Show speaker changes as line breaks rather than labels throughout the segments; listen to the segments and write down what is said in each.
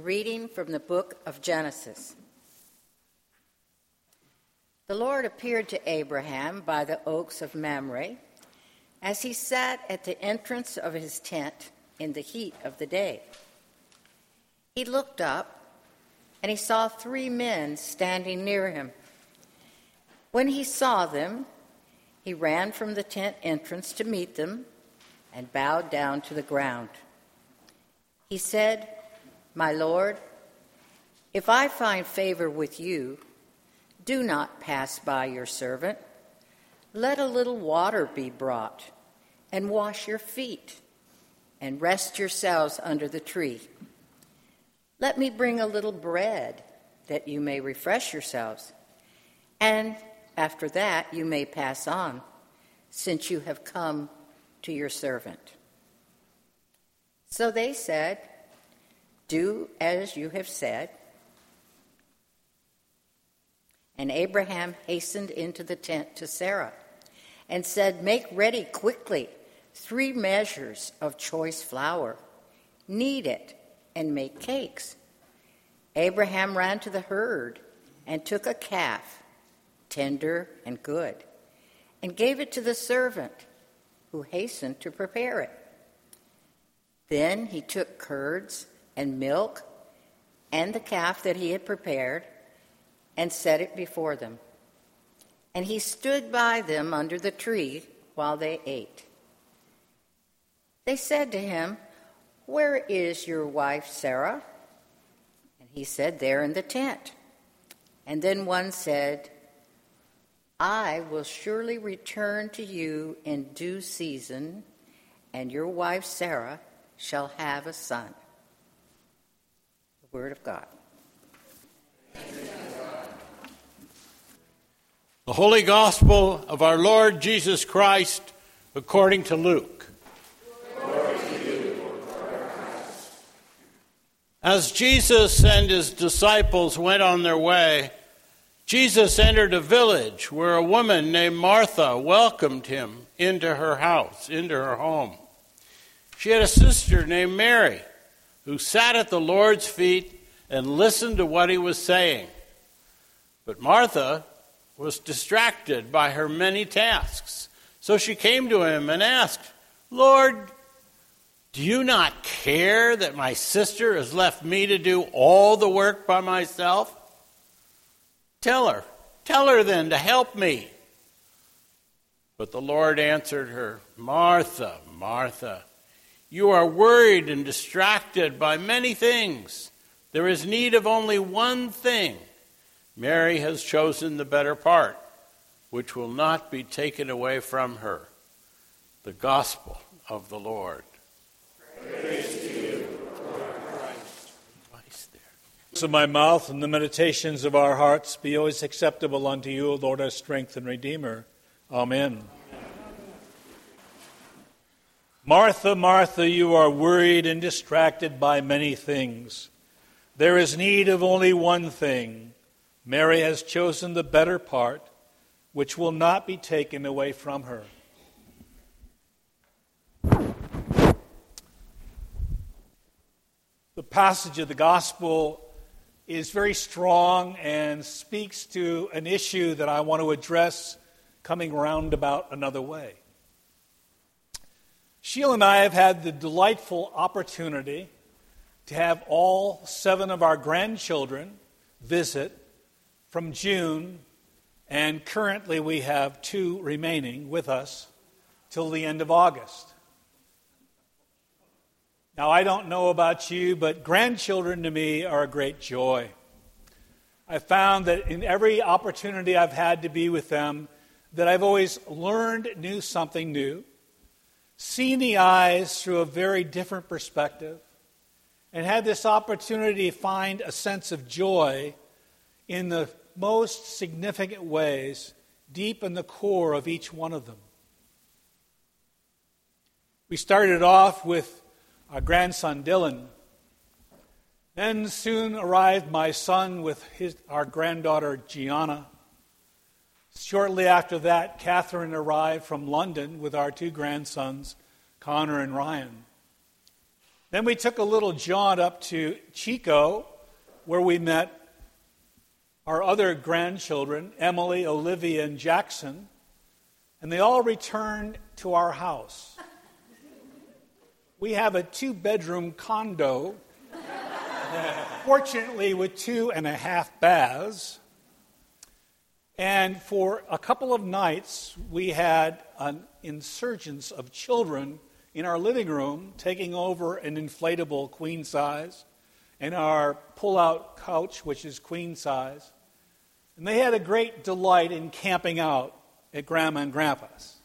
reading from the book of Genesis. The Lord appeared to Abraham by the oaks of Mamre as he sat at the entrance of his tent in the heat of the day. He looked up and he saw three men standing near him. When he saw them, he ran from the tent entrance to meet them and bowed down to the ground. He said, My Lord, if I find favor with you, do not pass by your servant. Let a little water be brought, and wash your feet, and rest yourselves under the tree. Let me bring a little bread, that you may refresh yourselves, and after that you may pass on, since you have come to your servant. So they said, Do as you have said. And Abraham hastened into the tent to Sarah and said, Make ready quickly three measures of choice flour, knead it, and make cakes. Abraham ran to the herd and took a calf, tender and good, and gave it to the servant, who hastened to prepare it. Then he took curds and milk and the calf that he had prepared and set it before them. And he stood by them under the tree while they ate. They said to him, Where is your wife Sarah? And he said, There in the tent. And then one said, I will surely return to you in due season, and your wife Sarah shall have a son. Word of God.
The Holy Gospel of our Lord Jesus Christ according to Luke. As Jesus and his disciples went on their way, Jesus entered a village where a woman named Martha welcomed him into her house, into her home. She had a sister named Mary who sat at the Lord's feet and listened to what he was saying. But Martha was distracted by her many tasks. So she came to him and asked, Lord, do you not care that my sister has left me to do all the work by myself? Tell her, tell her then to help me. But the Lord answered her, Martha, Martha, you are worried and distracted by many things. There is need of only one thing. Mary has chosen the better part, which will not be taken away from her. The gospel of the Lord.
Praise to you lord christ so my mouth and the meditations of our hearts be always acceptable unto you, Lord, our strength and Redeemer. Amen. Martha, Martha, you are worried and distracted by many things. There is need of only one thing. Mary has chosen the better part, which will not be taken away from her. The passage of the gospel is very strong and speaks to an issue that I want to address coming roundabout another way. Sheila and I have had the delightful opportunity to have all seven of our grandchildren visit from June, and currently we have two remaining with us till the end of August. Now, I don't know about you, but grandchildren to me are a great joy. I found that in every opportunity I've had to be with them, that I've always learned new something new, seen the eyes through a very different perspective, and had this opportunity to find a sense of joy in the most significant ways deep in the core of each one of them. We started off with our grandson Dylan. Then soon arrived my son with his, our granddaughter Gianna. Shortly after that, Catherine arrived from London with our two grandsons, Connor and Ryan. Then we took a little jaunt up to Chico, where we met our other grandchildren, Emily, Olivia, and Jackson, and they all returned to our house. We have a two bedroom condo, fortunately, with two and a half baths. And for a couple of nights, we had an insurgence of children in our living room taking over an inflatable queen size and our pull out couch, which is queen size. And they had a great delight in camping out at Grandma and Grandpa's.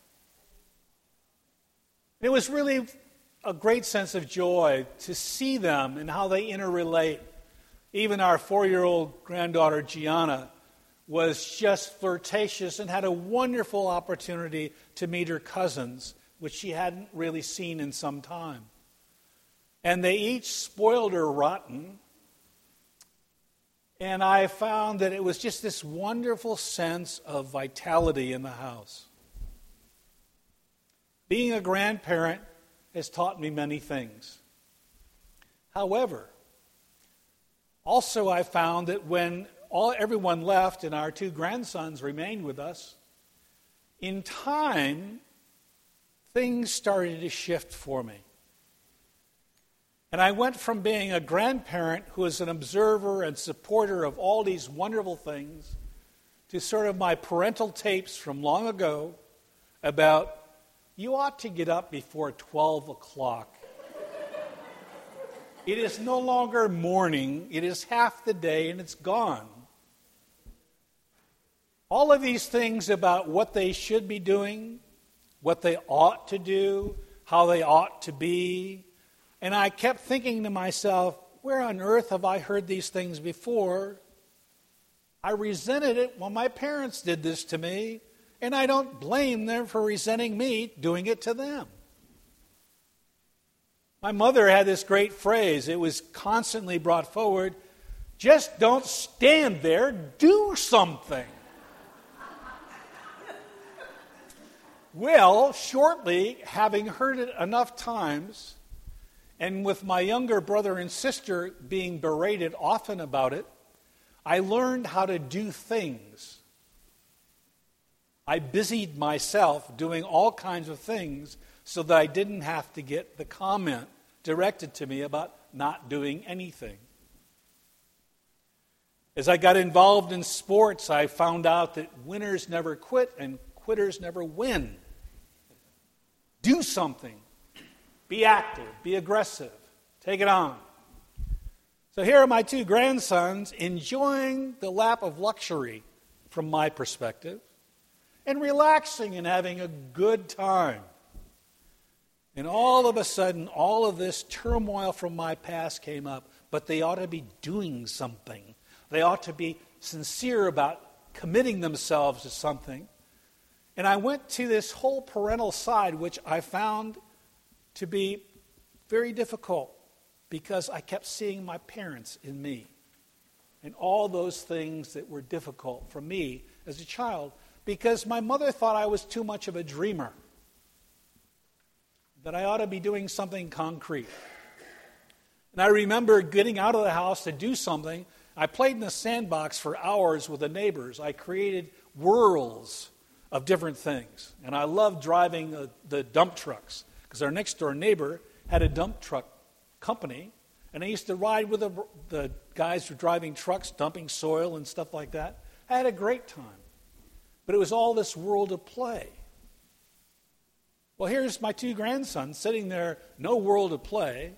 It was really a great sense of joy to see them and how they interrelate. Even our four year old granddaughter, Gianna, was just flirtatious and had a wonderful opportunity to meet her cousins, which she hadn't really seen in some time. And they each spoiled her rotten. And I found that it was just this wonderful sense of vitality in the house. Being a grandparent has taught me many things. However, also I found that when all, everyone left and our two grandsons remained with us, in time, things started to shift for me. And I went from being a grandparent who was an observer and supporter of all these wonderful things to sort of my parental tapes from long ago about you ought to get up before 12 o'clock. it is no longer morning, it is half the day and it's gone. All of these things about what they should be doing, what they ought to do, how they ought to be. And I kept thinking to myself, where on earth have I heard these things before? I resented it when my parents did this to me, and I don't blame them for resenting me doing it to them. My mother had this great phrase, it was constantly brought forward just don't stand there, do something. Well, shortly, having heard it enough times, and with my younger brother and sister being berated often about it, I learned how to do things. I busied myself doing all kinds of things so that I didn't have to get the comment directed to me about not doing anything. As I got involved in sports, I found out that winners never quit and quitters never win. Do something. Be active. Be aggressive. Take it on. So here are my two grandsons enjoying the lap of luxury from my perspective and relaxing and having a good time. And all of a sudden, all of this turmoil from my past came up, but they ought to be doing something. They ought to be sincere about committing themselves to something. And I went to this whole parental side, which I found to be very difficult because I kept seeing my parents in me and all those things that were difficult for me as a child because my mother thought I was too much of a dreamer, that I ought to be doing something concrete. And I remember getting out of the house to do something. I played in the sandbox for hours with the neighbors. I created worlds of different things. And I love driving the, the dump trucks because our next door neighbor had a dump truck company. And I used to ride with the, the guys who were driving trucks, dumping soil and stuff like that. I had a great time. But it was all this world of play. Well, here's my two grandsons sitting there, no world of play,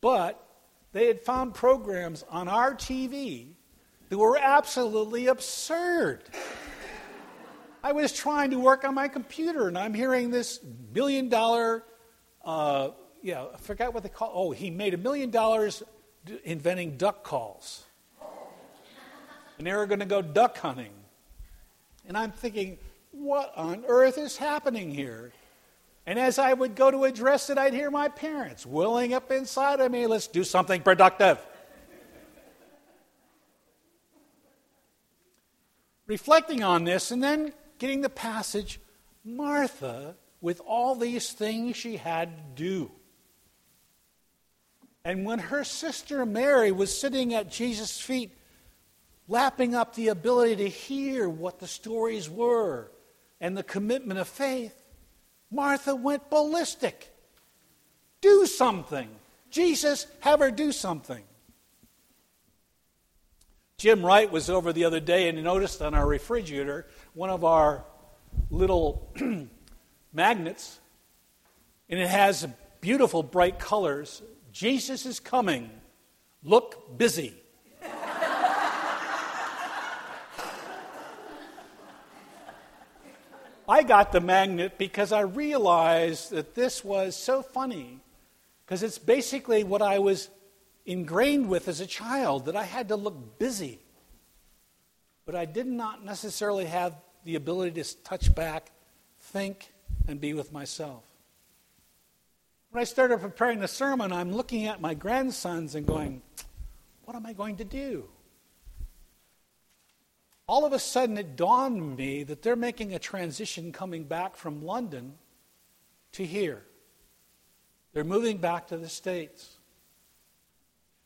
but they had found programs on our TV that were absolutely absurd. I was trying to work on my computer, and I'm hearing this million dollar, uh, yeah, I forgot what they call. Oh, he made a million dollars inventing duck calls, and they were going to go duck hunting. And I'm thinking, what on earth is happening here? And as I would go to address it, I'd hear my parents willing up inside of me, let's do something productive. Reflecting on this, and then getting the passage Martha, with all these things she had to do. And when her sister Mary was sitting at Jesus' feet, lapping up the ability to hear what the stories were and the commitment of faith, Martha went ballistic. Do something. Jesus, have her do something. Jim Wright was over the other day and he noticed on our refrigerator one of our little magnets, and it has beautiful bright colors. Jesus is coming. Look busy. I got the magnet because I realized that this was so funny because it's basically what I was ingrained with as a child that I had to look busy. But I did not necessarily have the ability to touch back, think, and be with myself. When I started preparing the sermon, I'm looking at my grandsons and going, What am I going to do? All of a sudden, it dawned on me that they're making a transition coming back from London to here. They're moving back to the States.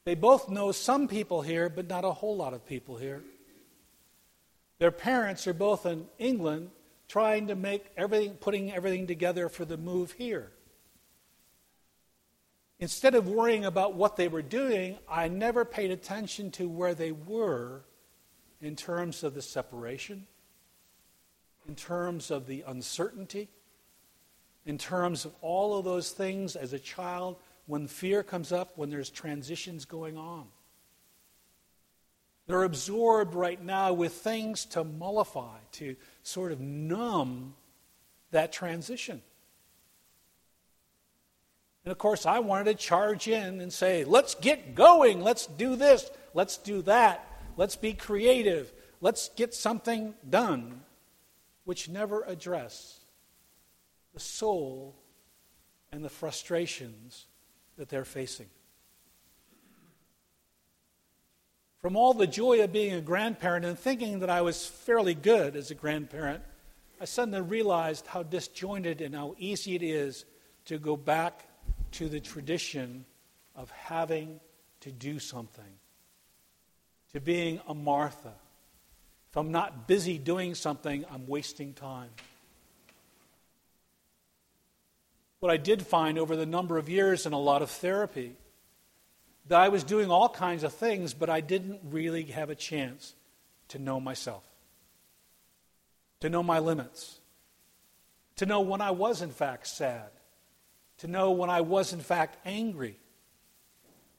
They both know some people here, but not a whole lot of people here. Their parents are both in England trying to make everything, putting everything together for the move here. Instead of worrying about what they were doing, I never paid attention to where they were in terms of the separation, in terms of the uncertainty, in terms of all of those things as a child when fear comes up, when there's transitions going on. They're absorbed right now with things to mollify, to sort of numb that transition. And of course, I wanted to charge in and say, let's get going, let's do this, let's do that, let's be creative, let's get something done, which never address the soul and the frustrations that they're facing. From all the joy of being a grandparent and thinking that I was fairly good as a grandparent, I suddenly realized how disjointed and how easy it is to go back to the tradition of having to do something, to being a Martha. If I'm not busy doing something, I'm wasting time. What I did find over the number of years in a lot of therapy that I was doing all kinds of things, but I didn't really have a chance to know myself, to know my limits, to know when I was, in fact, sad, to know when I was, in fact, angry.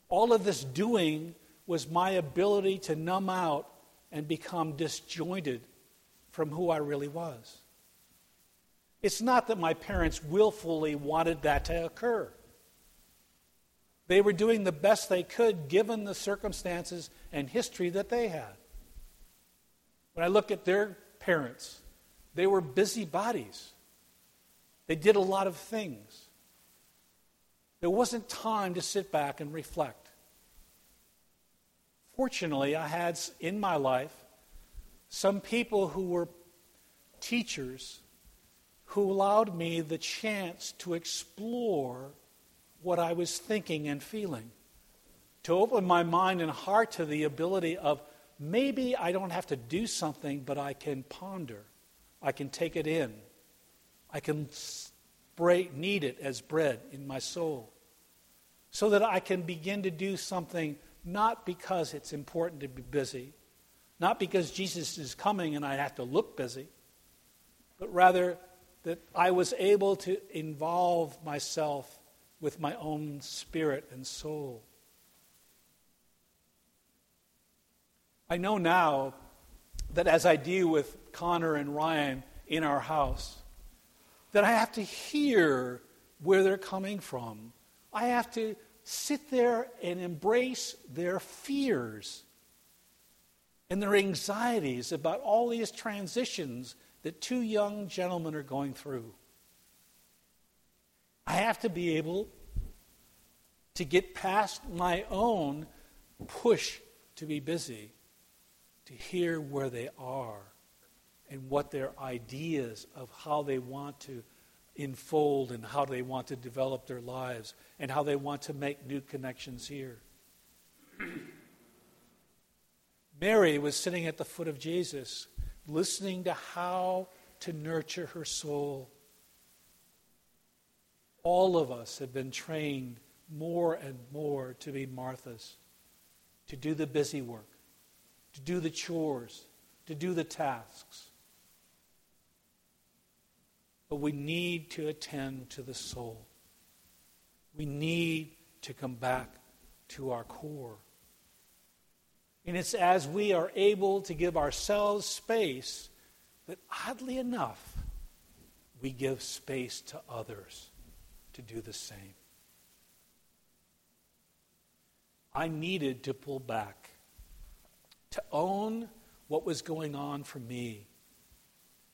All of this doing was my ability to numb out and become disjointed from who I really was. It's not that my parents willfully wanted that to occur. They were doing the best they could given the circumstances and history that they had. When I look at their parents, they were busy bodies. They did a lot of things. There wasn't time to sit back and reflect. Fortunately, I had in my life some people who were teachers who allowed me the chance to explore what I was thinking and feeling, to open my mind and heart to the ability of maybe I don't have to do something, but I can ponder, I can take it in, I can spray, knead it as bread in my soul, so that I can begin to do something not because it's important to be busy, not because Jesus is coming and I have to look busy, but rather that I was able to involve myself with my own spirit and soul. I know now that as I deal with Connor and Ryan in our house, that I have to hear where they're coming from. I have to sit there and embrace their fears and their anxieties about all these transitions that two young gentlemen are going through. I have to be able to get past my own push to be busy, to hear where they are and what their ideas of how they want to unfold and how they want to develop their lives and how they want to make new connections here. Mary was sitting at the foot of Jesus, listening to how to nurture her soul. All of us have been trained more and more to be Marthas, to do the busy work, to do the chores, to do the tasks. But we need to attend to the soul. We need to come back to our core. And it's as we are able to give ourselves space that, oddly enough, we give space to others to do the same. I needed to pull back, to own what was going on for me.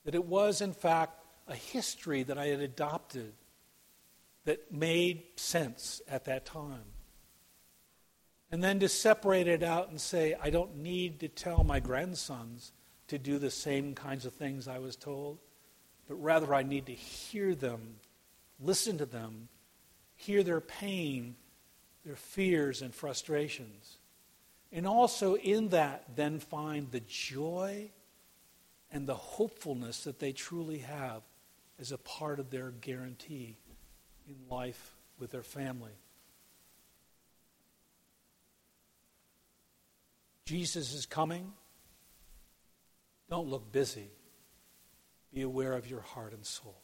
That it was, in fact, a history that I had adopted that made sense at that time. And then to separate it out and say, I don't need to tell my grandsons to do the same kinds of things I was told, but rather I need to hear them, listen to them, hear their pain, their fears and frustrations. And also in that, then find the joy and the hopefulness that they truly have as a part of their guarantee in life with their family. Jesus is coming. Don't look busy. Be aware of your heart and soul.